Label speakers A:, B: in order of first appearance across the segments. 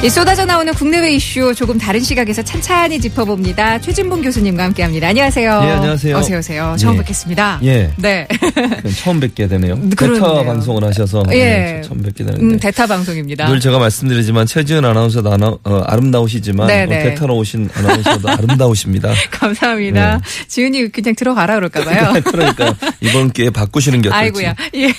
A: 이 쏟아져 나오는 국내외 이슈 조금 다른 시각에서 찬찬히 짚어봅니다. 최진봉 교수님과 함께합니다. 안녕하세요.
B: 예, 안녕하세요.
A: 어서 오세요. 처음
B: 예.
A: 뵙겠습니다.
B: 예.
A: 네.
B: 처음 뵙게 되네요.
A: 그러네요.
B: 베타 방송을 하셔서
A: 예.
B: 네, 처음 뵙게 되는데.
A: 음, 대타 방송입니다.
B: 늘 제가 말씀드리지만 최지은 아나운서도 아나, 어, 아름다우시지만
A: 네,
B: 어,
A: 네.
B: 베타로 오신 아나운서도 아름다우십니다.
A: 감사합니다. 지은이 그냥 들어가라 그럴까봐요.
B: 그러니까 이번 기회에 바꾸시는 게 어떨지.
A: 아이고야. 예.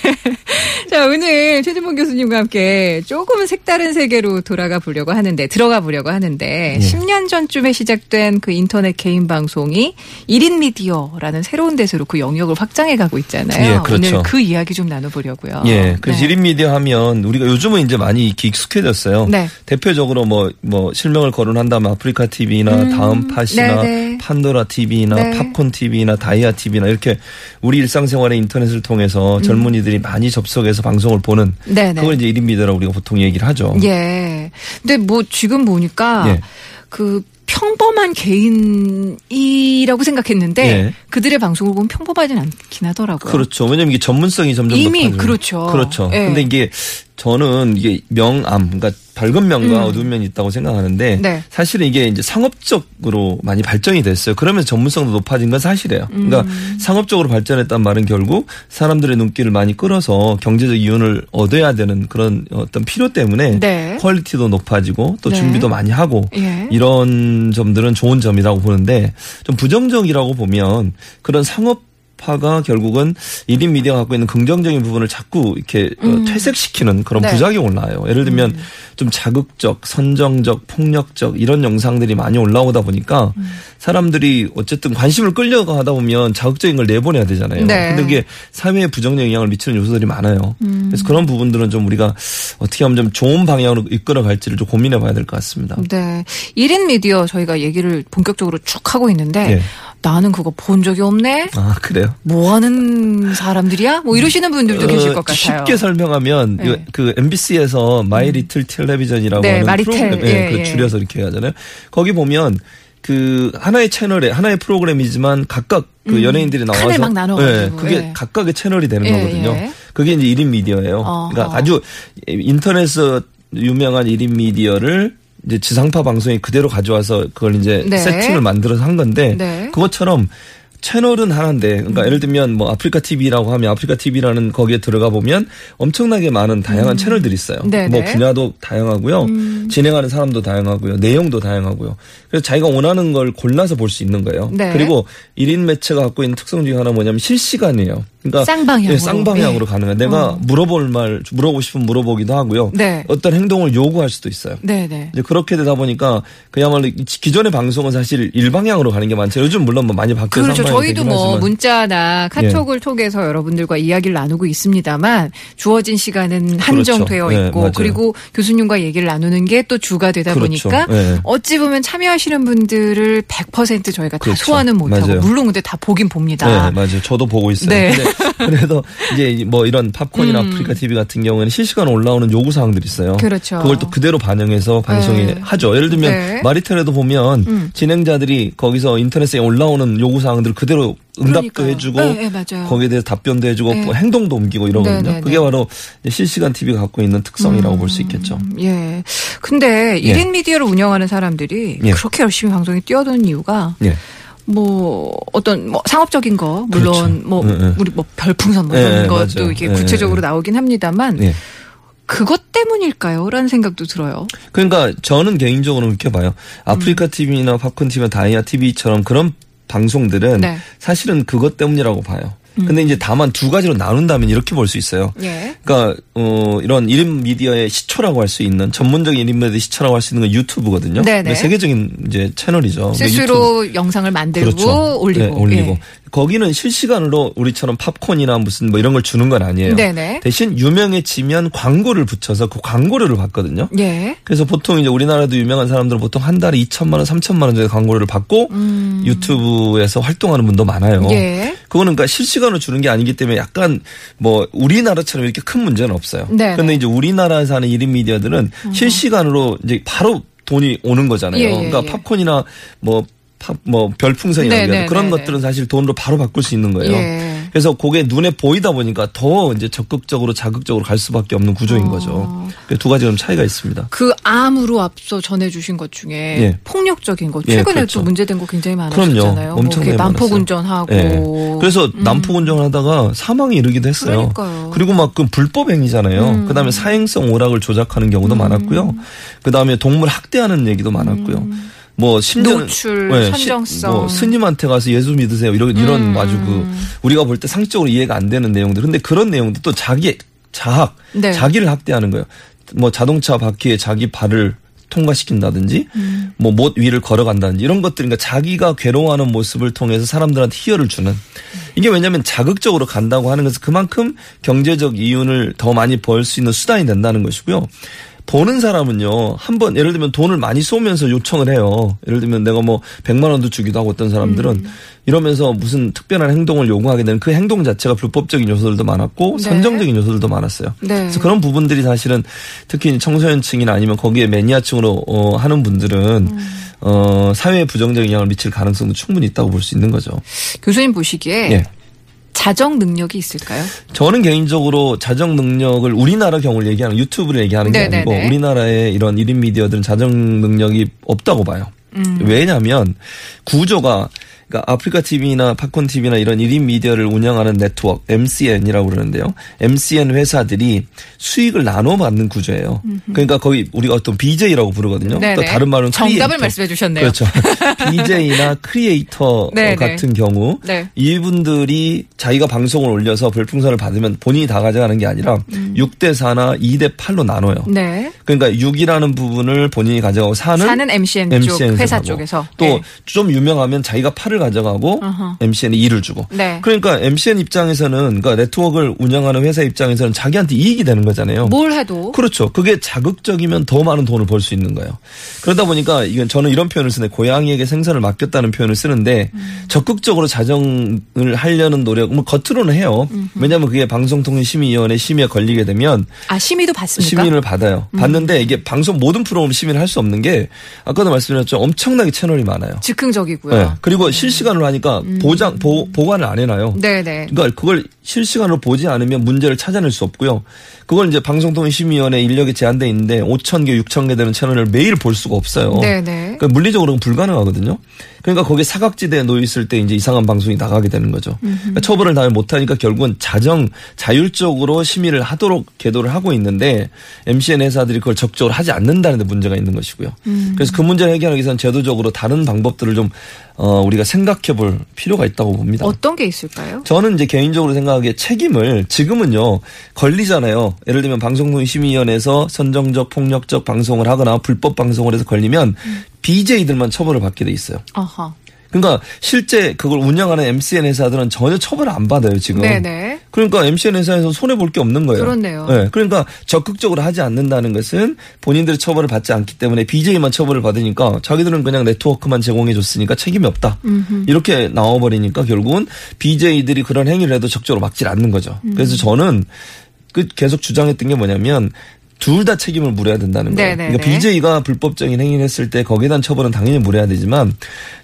A: 자, 오늘 최진봉 교수님과 함께 조금 색다른 세계로 돌아가 보려고 하는데, 들어가 보려고 하는데,
B: 예.
A: 10년 전쯤에 시작된 그 인터넷 개인 방송이 1인 미디어라는 새로운 데서로 그 영역을 확장해 가고 있잖아요.
B: 예, 그렇죠.
A: 오늘 그 이야기 좀 나눠 보려고요.
B: 예, 그래서
A: 네.
B: 1인 미디어 하면 우리가 요즘은 이제 많이 익숙해졌어요.
A: 네.
B: 대표적으로 뭐, 뭐, 실명을 거론한다면 아프리카 TV나 다음 팟이나
A: 음. 네네.
B: 판도라 TV나
A: 네.
B: 팝콘 TV나 다이아 TV나 이렇게 우리 일상생활의 인터넷을 통해서 젊은이들이 많이 접속해서 방송을 보는
A: 음. 네네.
B: 그걸 이제 1인 미디어라고 우리가 보통 얘기를 하죠.
A: 예. 근데 뭐 지금 보니까
B: 예.
A: 그 평범한 개인이라고 생각했는데
B: 예.
A: 그들의 방송을 보면 평범하진 않긴 하더라고요.
B: 그렇죠. 왜냐면 이게 전문성이 점점
A: 이미
B: 높아져요.
A: 그렇죠.
B: 그렇죠.
A: 예.
B: 근데 이게 저는 이게 명암, 그러니까 밝은 면과 어두운 면이 있다고 생각하는데
A: 음. 네.
B: 사실은 이게 이제 상업적으로 많이 발전이 됐어요. 그러면서 전문성도 높아진 건 사실이에요. 그러니까
A: 음.
B: 상업적으로 발전했단 말은 결국 사람들의 눈길을 많이 끌어서 경제적 이윤을 얻어야 되는 그런 어떤 필요 때문에
A: 네.
B: quality도 높아지고 또
A: 네.
B: 준비도 많이 하고
A: 예.
B: 이런 점들은 좋은 점이라고 보는데 좀 부정적이라고 보면 그런 상업 파가 결국은 1인 미디어가 갖고 있는 긍정적인 부분을 자꾸 이렇게 어, 퇴색시키는 그런
A: 음. 네. 음.
B: 부작용을 낳아요. 예를 들면 좀 자극적, 선정적, 폭력적 이런 영상들이 많이 올라오다 보니까
A: 음.
B: 사람들이 어쨌든 관심을 끌려고 하다 보면 자극적인 걸 내보내야 되잖아요.
A: 네.
B: 근데 그게 사회에 부정적 영향을 미치는 요소들이 많아요.
A: 음.
B: 그래서 그런 부분들은 좀 우리가 어떻게 하면 좀 좋은 방향으로 이끌어 갈지를 좀 고민해 봐야 될 것 같습니다.
A: 네. 1인 미디어 저희가 얘기를 본격적으로 쭉 하고 있는데
B: 예.
A: 나는 그거 본 적이 없네.
B: 아, 그래요?
A: 뭐 하는 사람들이야? 뭐 이러시는 분들도 계실
B: 어,
A: 것 같아요.
B: 쉽게 설명하면
A: 네.
B: 요- 그 MBC에서 마이 리틀 텔레비전이라고
A: 네,
B: 하는
A: 마리텔.
B: 프로그램
A: 예,
B: 그
A: 예.
B: 줄여서 이렇게 하잖아요. 거기 보면 그 하나의 채널에 하나의 프로그램이지만 각각 그 연예인들이 나와서
A: 막 나눠가지고,
B: 예, 그게
A: 예.
B: 각각의 채널이 되는
A: 예,
B: 거거든요.
A: 예.
B: 그게 이제 1인 미디어예요.
A: 어허.
B: 그러니까 아주 인터넷에서 유명한 1인 미디어를 이제 지상파 방송에 그대로 가져와서 그걸 이제
A: 네.
B: 세팅을 만들어서 한 건데
A: 네.
B: 그것처럼 채널은 하나인데,
A: 음.
B: 그러니까 예를 들면 뭐 아프리카 TV라고 하면 아프리카 TV라는 거기에 들어가 보면 엄청나게 많은 다양한 채널들이 있어요.
A: 음. 네네. 음.
B: 뭐 분야도 다양하고요. 진행하는 사람도 다양하고요. 내용도 다양하고요. 그래서 자기가 원하는 걸 골라서 볼 수 있는 거예요.
A: 네.
B: 그리고 1인 매체가 갖고 있는 특성 중에 하나 뭐냐면 실시간이에요. 그러니까
A: 쌍방향으로.
B: 예, 쌍방향으로
A: 예.
B: 가능해요. 내가
A: 어.
B: 물어볼 말, 물어보고 싶으면 물어보기도 하고요.
A: 네.
B: 어떤 행동을 요구할 수도 있어요.
A: 네 네.
B: 이제 그렇게 되다 보니까 그야말로 이 기존의 방송은 사실 일방향으로 가는 게 많죠. 요즘 물론 뭐 많이 바뀌어서
A: 그렇죠. 저희도 뭐
B: 하지만. 예.
A: 문자나 카톡을 통해서 여러분들과 이야기를 나누고 있습니다만 주어진 시간은 한정되어
B: 그렇죠. 예,
A: 있고
B: 맞아요.
A: 그리고 교수님과 얘기를 나누는 게 또 주가 되다
B: 그렇죠.
A: 보니까
B: 예.
A: 어찌 보면 참여하시는 분들을 100% 저희가 다
B: 그렇죠.
A: 소화는 못하고. 물론 근데 다 보긴 봅니다.
B: 네, 맞아요. 저도 보고 있어요.
A: 네.
B: 근데 그래도 이제 뭐 이런 팝콘이나 아프리카 TV 같은 경우에는 실시간으로 올라오는 요구 사항들이 있어요.
A: 음. 그렇죠.
B: 그걸 또 그대로 반영해서 방송에
A: 네.
B: 하죠. 예를 들면
A: 네. 음.
B: 마리텔에도 보면 진행자들이 거기서 인터넷에 올라오는 요구 사항들을 그대로 응답도
A: 그러니까요.
B: 해주고
A: 네, 네, 맞아요.
B: 거기에 대해서 답변도 해주고
A: 네.
B: 뭐 행동도 옮기고 이러거든요.
A: 네, 네,
B: 그게
A: 네.
B: 바로 실시간 TV가 갖고 있는 특성이라고 볼수 있겠죠.
A: 예. 근데
B: 예.
A: 1인 미디어를 운영하는 사람들이
B: 예.
A: 그렇게 열심히 방송에 뛰어드는 이유가
B: 예.
A: 뭐 어떤 뭐 상업적인 거 물론
B: 그렇죠.
A: 뭐
B: 예, 예.
A: 우리 뭐 별풍선 뭐
B: 예,
A: 이런
B: 예,
A: 것도
B: 맞아요.
A: 이게
B: 예,
A: 구체적으로
B: 예.
A: 나오긴 합니다만
B: 예.
A: 그것 때문일까요?라는 생각도 들어요.
B: 그러니까 저는 개인적으로 그렇게 봐요. 아프리카 TV나 팝콘 TV나 다이아 TV처럼 그런 방송들은
A: 네.
B: 사실은 그것 때문이라고 봐요. 근데 이제 다만 두 가지로 나눈다면 이렇게 볼 수 있어요.
A: 예.
B: 그러니까 어 이런 1인 미디어의 시초라고 할 수 있는 전문적인 1인 미디어의 시초라고 할 수 있는 건 유튜브거든요.
A: 네네.
B: 세계적인 이제 채널이죠. 유튜브.
A: 스스로 영상을 만들고
B: 그렇죠.
A: 올리고.
B: 네, 올리고.
A: 예.
B: 거기는 실시간으로 우리처럼 팝콘이나 무슨 뭐 이런 걸 주는 건 아니에요.
A: 네네.
B: 대신 유명해지면 광고를 붙여서 그 광고료를 받거든요.
A: 예.
B: 그래서 보통 이제 우리나라도 유명한 사람들은 보통 한 달에 2천만 원, 3천만 원 정도 광고료를 받고 유튜브에서 활동하는 분도 많아요.
A: 음. 예.
B: 그거는 그러니까 실시간으로 주는 게 아니기 때문에 약간 뭐 우리나라처럼 이렇게 큰 문제는 없어요.
A: 네네. 음.
B: 그런데 이제 우리나라에서 하는 1인 미디어들은 실시간으로 이제 바로 돈이 오는 거잖아요.
A: 예, 예,
B: 그러니까
A: 예.
B: 팝콘이나 뭐 팝, 뭐 별풍선이나
A: 네네네.
B: 이런 그런 것들은 사실 돈으로 바로 바꿀 수 있는 거예요.
A: 예.
B: 그래서 그게 눈에 보이다 보니까 더 이제 적극적으로 자극적으로 갈 수밖에 없는 구조인
A: 어.
B: 거죠. 그두 가지 좀 차이가 있습니다.
A: 그 암으로 앞서 전해주신 것 중에
B: 예.
A: 폭력적인 것
B: 예,
A: 최근에
B: 그렇죠.
A: 또 문제된 거 굉장히. 많았잖아요.
B: 엄청나게
A: 뭐 난폭
B: 많았어요.
A: 운전하고.
B: 예. 그래서 난폭 운전을 하다가 사망에 이르기도 했어요.
A: 그러니까요.
B: 리고 막 그 불법 행위잖아요.
A: 음.
B: 그다음에 사행성 오락을 조작하는 경우도 많았고요. 그다음에 동물 학대하는 얘기도 많았고요. 뭐 심지어
A: 음. 노출, 선정성.
B: 뭐 스님한테 가서 예수 믿으세요. 이런 이런
A: 음.
B: 아주 그 우리가 볼 때 상식적으로 이해가 안 되는 내용들. 근데 그런 내용도 또 자기 자학,
A: 네.
B: 자기를 학대하는 거예요. 뭐 자동차 바퀴에 자기 발을 통과시킨다든지
A: 음.
B: 뭐못 위를 걸어간다든지 이런 것들 그러니까 자기가 괴로워하는 모습을 통해서 사람들한테 희열을 주는 이게 왜냐하면 자극적으로 간다고 하는 것은 그만큼 경제적 이윤을 더 많이 벌 수 있는 수단이 된다는 것이고요. 보는 사람은요, 한 번, 예를 들면 돈을 많이 쏘면서 요청을 해요. 예를 들면 내가 뭐 100만 원도 주기도 하고 어떤 사람들은
A: 음.
B: 이러면서 무슨 특별한 행동을 요구하게 되는 그 행동 자체가 불법적인 요소들도 많았고
A: 네.
B: 선정적인 요소들도 많았어요.
A: 네.
B: 그래서 그런 부분들이 사실은 특히 청소년층이나 아니면 거기에 매니아층으로 어, 하는 분들은
A: 음.
B: 어, 사회에 부정적인 영향을 미칠 가능성도 충분히 있다고 볼 수 있는 거죠.
A: 교수님 보시기에
B: 예.
A: 자정 능력이 있을까요?
B: 저는 개인적으로 자정 능력을 우리나라 경우를 얘기하는 유튜브를 얘기하는 게
A: 네네네.
B: 아니고 우리나라의 이런 1인 미디어들은 자정 능력이 없다고 봐요.
A: 음.
B: 왜냐하면 구조가 그러니까 아프리카 TV나 팝콘 TV나 이런 1인 미디어를 운영하는 네트워크 MCN이라고 그러는데요. MCN 회사들이 수익을 나눠 받는 구조예요. 그러니까 거의 우리가 어떤 BJ라고 부르거든요.
A: 네네.
B: 또 다른 말은
A: 정답을
B: 크리에이터.
A: 말씀해 주셨네요.
B: 그렇죠. BJ나 creator
A: 네네.
B: 같은 경우
A: 네.
B: 이분들이 자기가 방송을 올려서 별풍선을 받으면 본인이 다 가져가는 게 아니라
A: 음.
B: 6대 4나 2대 8로 나눠요.
A: 네.
B: 그러니까 6이라는 부분을 본인이 가져가고 4는
A: 사는 MCN 쪽
B: MCN
A: 회사
B: 하고
A: 쪽에서
B: 또
A: 예.
B: 좀 유명하면 자기가 8을 가져가고
A: 어허.
B: MCN이 2를 주고
A: 네.
B: 그러니까 MCN 입장에서는 그러니까 네트워크를 운영하는 회사 입장에서는 자기한테 이익이 되는 거잖아요.
A: 뭘 해도
B: 그렇죠. 그게 자극적이면 더 많은 돈을 벌 수 있는 거예요. 그러다 보니까 이건 저는 이런 표현을 쓰는데 고양이에게 생선을 맡겼다는 표현을 쓰는데
A: 음.
B: 적극적으로 자정을 하려는 노력, 뭐 겉으로는 해요. 왜냐하면 그게 방송통신심의위원회 심의에 걸리게 되면
A: 아 심의도 받습니까? 음.
B: 심의를 받아요. 받는데 이게 방송 모든 프로그램 심의를 할 수 없는 게 아까도 말씀드렸죠. 엄청나게 채널이 많아요.
A: 즉흥적이고요.
B: 네. 그리고 실 시간으로 하니까 보장 보, 보관을 안 해놔요.
A: 음. 네네.
B: 그러니까 그걸 실시간으로 보지 않으면 문제를 찾아낼 수 없고요. 그걸 이제 방송통신심의위원회 인력이 제한돼 있는데 5천 개, 6천 개 되는 채널을 매일 볼 수가 없어요.
A: 네네.
B: 그러니까 물리적으로는 불가능하거든요. 그러니까 거기에 사각지대에 놓여 있을 때 이제 이상한 방송이 나가게 되는 거죠. 그러니까 처벌을 다음에 못하니까 결국은 자정 자율적으로 심의를 하도록 계도를 하고 있는데 MCN 회사들이 그걸 적극적으로 하지 않는다는 데 문제가 있는 것이고요. 그래서 그 문제를 해결하기 위해서는 제도적으로 다른 방법들을 좀 어, 우리가 생각해 볼 필요가 있다고 봅니다.
A: 어떤 게 있을까요?
B: 저는 이제 개인적으로 생각하기에 책임을 지금은요 걸리잖아요. 예를 들면 방송통신심의위원회에서 선정적 폭력적 방송을 하거나 불법 방송을 해서 걸리면 BJ들만 처벌을 받게 돼 있어요.
A: 아하.
B: 그러니까 실제 그걸 운영하는 MCN 회사들은 전혀 처벌을 안 받아요 지금.
A: 네네.
B: 그러니까 MCN 회사에서 손해 볼 게 없는 거예요.
A: 그렇네요.
B: 네, 그러니까 적극적으로 하지 않는다는 것은 본인들이 처벌을 받지 않기 때문에 BJ만 처벌을 받으니까 자기들은 그냥 네트워크만 제공해 줬으니까 책임이 없다. 이렇게 나와버리니까 결국은 BJ들이 그런 행위를 해도 적극적으로 막질 않는 거죠.
A: 음.
B: 그래서 저는 그 계속 주장했던 게 뭐냐면 둘다 책임을 물어야 된다는 거예요.
A: 네네네.
B: 그러니까 BJ가 불법적인 행위를 했을 때 거기에 대한 처벌은 당연히 물어야 되지만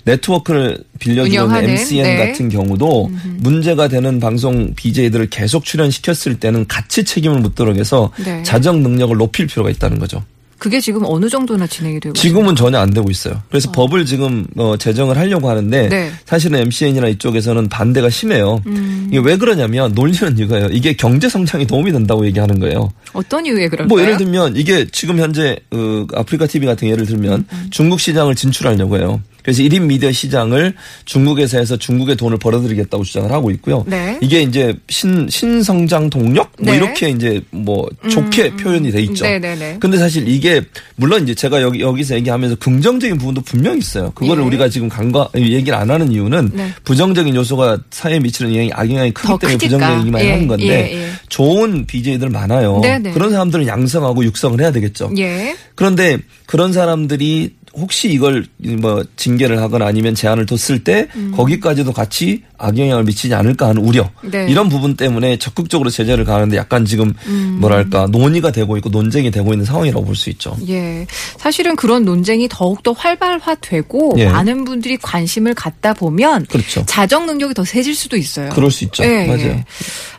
B: 네트워크를 빌려주는 MCN
A: 네.
B: 같은 경우도 문제가 되는 방송 BJ들을 계속 출연시켰을 때는 같이 책임을 묻도록 해서
A: 네.
B: 자정 능력을 높일 필요가 있다는 거죠.
A: 그게 지금 어느 정도나 진행이 되고
B: 지금은 전혀 안 되고 있어요. 그래서 법을 지금 어, 제정을 하려고 하는데
A: 네.
B: 사실은 MCN이나 이쪽에서는 반대가 심해요.
A: 음.
B: 이게 왜 그러냐면 논리는 이거예요. 이게 경제 성장에 도움이 된다고 얘기하는 거예요.
A: 어떤 이유에 그럴까요?
B: 뭐 예를 들면 이게 지금 현재 어, 아프리카 TV 같은 예를 들면
A: 음,
B: 중국 시장을 진출하려고 해요. 그래서 1인 미디어 시장을 중국에서 해서 중국에 돈을 벌어들이겠다고 주장을 하고 있고요.
A: 네.
B: 이게 이제 신 신성장 동력 뭐
A: 네.
B: 이렇게 이제 뭐 좋게 표현이 돼 있죠.
A: 네네네.
B: 근데 사실 이게 물론 이제 제가 여기 여기서 얘기하면서 긍정적인 부분도 분명히 있어요. 그거를
A: 예.
B: 우리가 지금 간과 얘기를 안 하는 이유는
A: 네.
B: 부정적인 요소가 사회에 미치는 영향이 악영향이 크기
A: 더
B: 때문에
A: 크니까.
B: 부정적인 얘기만
A: 예,
B: 하는 건데
A: 예, 예.
B: 좋은 BJ들 많아요.
A: 네네.
B: 그런 사람들은 양성하고 육성을 해야 되겠죠.
A: 예.
B: 그런데 그런 사람들이 혹시 이걸 뭐 징계를 하거나 아니면 제한을 뒀을 때 거기까지도 같이 악영향을 미치지 않을까 하는 우려
A: 음. 네.
B: 이런 부분 때문에 적극적으로 제재를 가는데 약간 지금
A: 음.
B: 뭐랄까 논의가 되고 있고 논쟁이 되고 있는 상황이라고 볼 수 있죠.
A: 예. 사실은 그런 논쟁이 더욱더 활발화되고
B: 예.
A: 많은 분들이 관심을 갖다 보면
B: 그렇죠.
A: 자정 능력이 더 세질 수도 있어요.
B: 그럴 수 있죠.
A: 예,
B: 맞아요.
A: 예.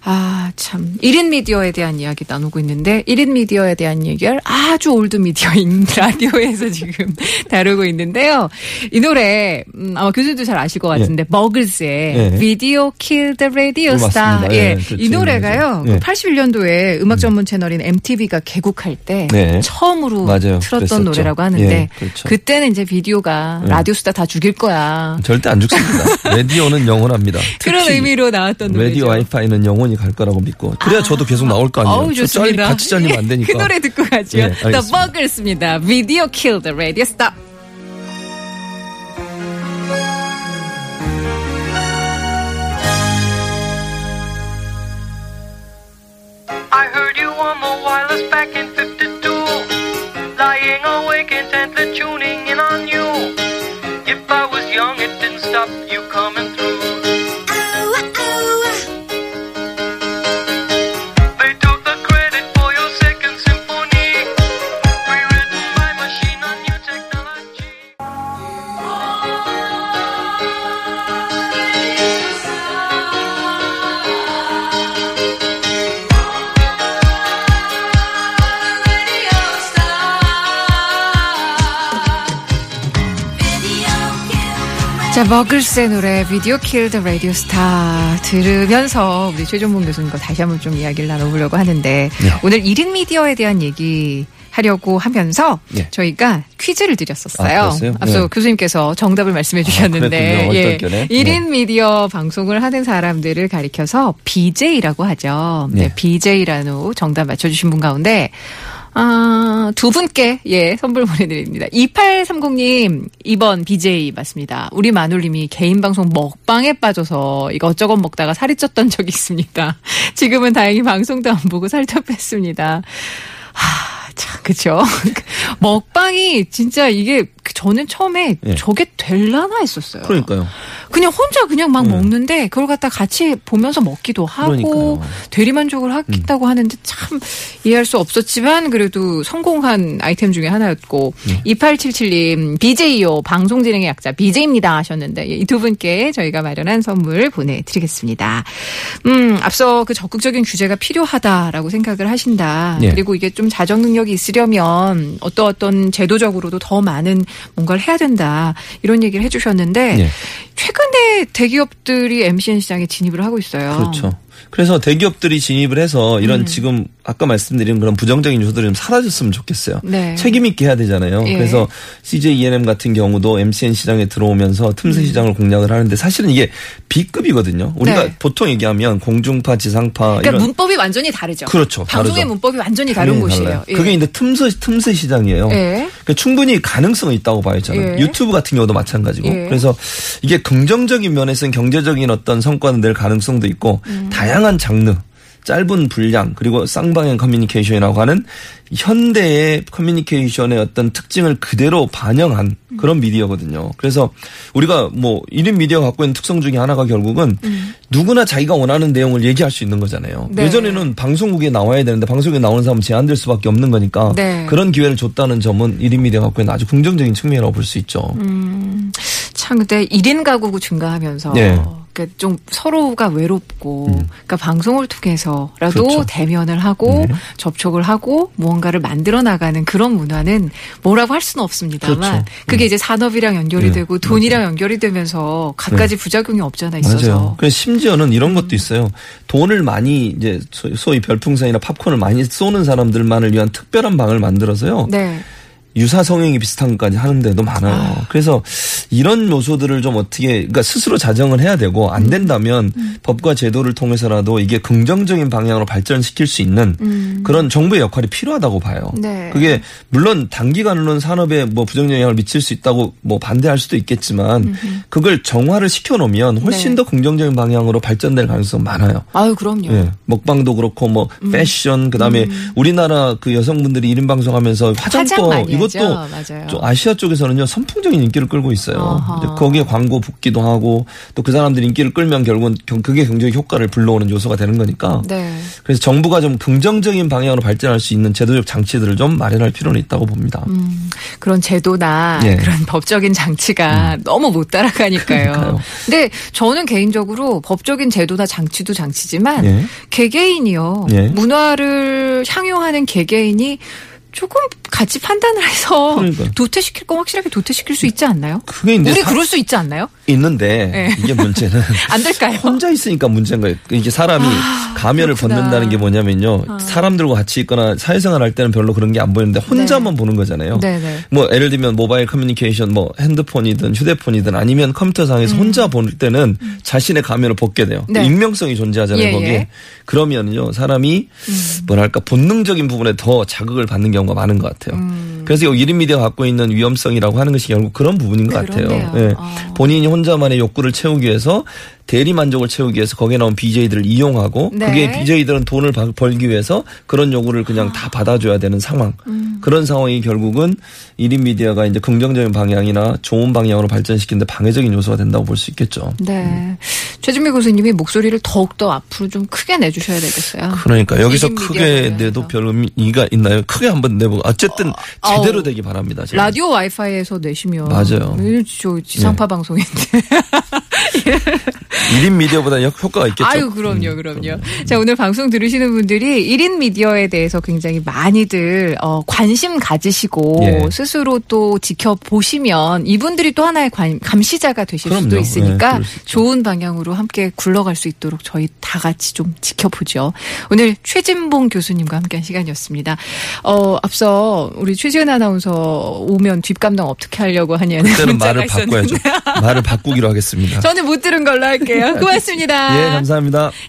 A: 아, 참. 1인 미디어에 대한 이야기 나누고 있는데 1인 미디어에 대한 얘기를 아주 old media인 라디오에서 지금 다루고 있는데요. 이 노래 음, 아마 교수님도 잘 아실 것 같은데 버글스의
B: 예.
A: Video Kill the Radio
B: 어,
A: 스타. 예.
B: 예, 그렇죠.
A: 이 노래가요.
B: 예.
A: 81년도에 음악 전문 채널인 MTV가 개국할 때
B: 네.
A: 처음으로
B: 맞아요.
A: 틀었던
B: 그랬었죠.
A: 노래라고 하는데
B: 예, 그렇죠.
A: 그때는 이제 비디오가
B: 예.
A: 라디오 스타 다 죽일 거야.
B: 절대 안 죽습니다. 라디오는 영원합니다.
A: 그런 의미로 나왔던 노래죠.
B: 라디오 와이파이는 영원히 갈 거라고 믿고 그래야 저도 계속 나올 거 아니에요.
A: 어우,
B: 저
A: 좋습니다.
B: 잘리- 같이 잘리면 안 되니까.
A: 그 노래 듣고 가죠.
B: 예,
A: The
B: 알겠습니다.
A: Bugglers입니다. Video Kill the Radio Stop.
C: You
A: 자, 버글스의 노래 Video Kill the Radio Star 들으면서 우리 최종봉 교수님과 다시 한번 좀 이야기를 나눠보려고 하는데
B: 네.
A: 오늘 1인 미디어에 대한 얘기 하려고 하면서
B: 예.
A: 저희가 퀴즈를 드렸었어요.
B: 아?
A: 앞서
B: 네.
A: 교수님께서 정답을 말씀해 주셨는데
B: 그랬군요.
A: 예.
B: 얼떨결에.
A: 1인 미디어 방송을 하는 사람들을 가리켜서 BJ라고 하죠. 네,
B: 네.
A: BJ라는 정답 맞춰주신 분 가운데 아, 두 분께, 예, 선물 보내드립니다. 2830님, 2번 BJ 맞습니다. 우리 마눌님이 개인 방송 먹방에 빠져서 이것저것 먹다가 살이 쪘던 적이 있습니다. 지금은 다행히 방송도 안 보고 살도 뺐습니다. 하, 참, 그쵸. 먹방이 진짜 이게 저는 처음에
B: 예.
A: 저게 될라나 했었어요.
B: 그러니까요.
A: 그냥 혼자 그냥 막
B: 네.
A: 먹는데 그걸 갖다 같이 보면서 먹기도 하고
B: 그러니까요.
A: 대리만족을 하겠다고 하는데 참 이해할 수 없었지만 그래도 성공한 아이템 중에 하나였고
B: 네.
A: 2877님 BJ요 방송 진행의 약자 BJ입니다 하셨는데 이 두 분께 저희가 마련한 선물 보내드리겠습니다. 음 앞서 그 적극적인 규제가 필요하다라고 생각을 하신다.
B: 예.
A: 그리고 이게 좀 자정 능력이 있으려면 어떤 어떤 제도적으로도 더 많은 뭔가를 해야 된다 이런 얘기를 해주셨는데
B: 예.
A: 최근에 대기업들이 MCN 시장에 진입을 하고 있어요.
B: 그렇죠. 그래서 대기업들이 진입을 해서 이런
A: 음.
B: 지금 아까 말씀드린 그런 부정적인 요소들이 좀 사라졌으면 좋겠어요.
A: 네.
B: 책임 있게 해야 되잖아요.
A: 예.
B: 그래서 CJ ENM 같은 경우도 MCN 시장에 들어오면서 틈새 시장을 공략을 하는데 사실은 이게 B급이거든요. 우리가
A: 음. 네.
B: 보통 얘기하면 공중파, 지상파
A: 그러니까
B: 이런
A: 문법이 완전히 다르죠.
B: 그렇죠.
A: 방송의
B: 다르죠.
A: 문법이 완전히 다른 곳이에요. 예.
B: 그게 이제 틈새 틈새 시장이에요.
A: 예.
B: 그러니까 충분히 가능성은 있다고 봐요, 저는.
A: 예.
B: 유튜브 같은 경우도 마찬가지고.
A: 예.
B: 그래서 이게 긍정적인 면에서는 경제적인 어떤 성과는 낼 가능성도 있고
A: 음.
B: 다양한 장르 짧은 분량 그리고 쌍방향 커뮤니케이션이라고 하는 현대의 커뮤니케이션의 어떤 특징을 그대로 반영한
A: 음.
B: 그런 미디어거든요. 그래서 우리가 뭐 1인 미디어 갖고 있는 특성 중에 하나가 결국은 누구나 자기가 원하는 내용을 얘기할 수 있는 거잖아요.
A: 음. 네.
B: 예전에는 방송국에 나와야 되는데 방송국에 나오는 사람은 제한될 수밖에 없는 거니까
A: 네.
B: 그런 기회를 줬다는 점은 1인 미디어 갖고 있는 아주 긍정적인 측면이라고 볼 수 있죠.
A: 음, 참 근데 1인 가구 증가하면서
B: 네.
A: 그러니까 좀 서로가 외롭고 그러니까 방송을 통해서라도
B: 음. 그렇죠.
A: 대면을 하고
B: 네.
A: 접촉을 하고 무언가를 만들어 나가는 그런 문화는 뭐라고 할 수는 없습니다만
B: 그렇죠.
A: 그게 이제 산업이랑 연결이
B: 네.
A: 되고 돈이랑 연결이 되면서 갖가지 부작용이 없잖아 있어서
B: 맞아요. 그래서 심지어는 이런 것도 있어요. 돈을 많이 이제 소- 소위 별풍선이나 팝콘을 많이 쏘는 사람들만을 위한 특별한 방을 만들어서요.
A: 네.
B: 유사 성행위 비슷한 것까지 하는 데도 많아요. 그래서 이런 요소들을 좀 어떻게 그러니까 스스로 자정을 해야 되고
A: 음.
B: 안 된다면 법과 제도를 통해서라도 이게 긍정적인 방향으로 발전시킬 수 있는 그런 정부의 역할이 필요하다고 봐요.
A: 음. 네.
B: 그게 물론 단기간으로는 산업에 뭐 부정 영향을 미칠 수 있다고 뭐 반대할 수도 있겠지만 그걸 정화를 시켜 놓으면 훨씬
A: 네.
B: 더 긍정적인 방향으로 발전될 가능성이 많아요.
A: 아유, 그럼요.
B: 예, 먹방도 그렇고 뭐
A: 음.
B: 패션 그다음에 우리나라 그 여성분들이 1인 방송하면서
A: 화장
B: 화장법
A: 많이
B: 이것도.
A: 맞아요.
B: 좀 아시아 쪽에서는요 선풍적인 인기를 끌고 있어요. 거기에 광고 붙기도 하고 또 그 사람들이 인기를 끌면 결국은 경- 그게 경제적 효과를 불러오는 요소가 되는 거니까.
A: 네.
B: 그래서 정부가 좀 긍정적인 방향으로 발전할 수 있는 제도적 장치들을 좀 마련할 필요는 있다고 봅니다.
A: 음. 그런 제도나
B: 예.
A: 그런 법적인 장치가 너무 못 따라가니까요.
B: 그러니까요.
A: 근데 저는 개인적으로 법적인 제도나 장치도 장치지만
B: 예.
A: 개개인이요.
B: 예.
A: 문화를 향유하는 개개인이 조금 같이 판단을 해서
B: 그러니까요.
A: 도태시킬 거 확실하게 도태시킬 수 있지 않나요?
B: 그게 이제
A: 우리
B: 사-
A: 그럴 수 있지 않나요?
B: 있는데
A: 예.
B: 이게 문제는
A: 안 될까요?
B: 혼자 있으니까 문제인 거예요. 이게 사람이 가면을
A: 그렇구나.
B: 벗는다는 게 뭐냐면요. 사람들과 같이 있거나 사회생활 할 때는 별로 그런 게 안 보이는데 혼자만 보는 거잖아요.
A: 네네.
B: 뭐 예를 들면 모바일 커뮤니케이션 뭐 핸드폰이든 휴대폰이든 아니면 컴퓨터상에서 혼자 볼 때는 자신의 가면을 벗게 돼요.
A: 음. 네.
B: 익명성이 존재하잖아요.
A: 예,
B: 거기에.
A: 예. 음.
B: 그러면요 사람이 뭐랄까 본능적인 부분에 더 자극을 받는 경우가 많은 것 같아요.
A: 음.
B: 그래서 이 1인 미디어가 갖고 있는 위험성이라고 하는 것이 결국 그런 부분인 것
A: 그러네요.
B: 같아요. 예.
A: 어.
B: 본인이 혼자만의 욕구를 채우기 위해서 대리 만족을 채우기 위해서 거기에 나온 BJ들을 이용하고
A: 네.
B: 그게 BJ들은 돈을 바- 벌기 위해서 그런 요구를 그냥 다 받아줘야 되는 상황.
A: 음.
B: 그런 상황이 결국은 1인 미디어가 이제 긍정적인 방향이나 좋은 방향으로 발전시키는데 방해적인 요소가 된다고 볼 수 있겠죠.
A: 네. 최준미 교수님이 목소리를 더욱더 앞으로 좀 크게 내주셔야 되겠어요.
B: 그러니까 여기서
A: 1인
B: 크게 내도. 별 의미가 있나요? 크게 한번 내보고 어쨌든
A: 어,
B: 제대로
A: 아우.
B: 되기 바랍니다. 제가.
A: 라디오 와이파이에서 내시면
B: 맞아요. 네.
A: 저 지상파 방송인데.
B: 1인 미디어보다 효- 효과가 있겠죠.
A: 아유, 그럼요,
B: 음,
A: 그럼요. 자, 오늘 방송 들으시는 분들이 1인 미디어에 대해서 굉장히 많이들, 어, 관심 가지시고,
B: 예.
A: 스스로 또 지켜보시면 이분들이 또 하나의 관- 감시자가 되실 수도
B: 그럼요.
A: 있으니까
B: 예, 수 있죠.
A: 좋은 방향으로 함께 굴러갈 수 있도록 저희 다 같이 좀 지켜보죠. 오늘 최진봉 교수님과 함께한 시간이었습니다. 어, 앞서 우리 최지은 아나운서 오면 뒷감당 어떻게 하려고 하냐는
B: 그때는 말을 바꿔야죠.
A: 있었는데
B: 말을 바꾸기로 하겠습니다.
A: 저는 못 들은 걸로 할 게요. 고맙습니다.
B: 예, 감사합니다.